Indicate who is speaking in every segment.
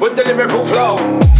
Speaker 1: with the lyrical flow.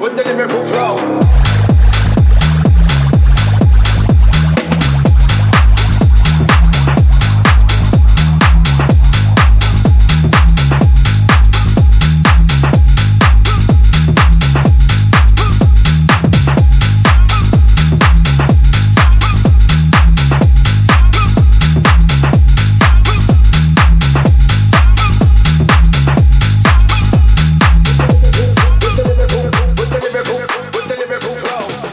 Speaker 1: With the Liverpool flow.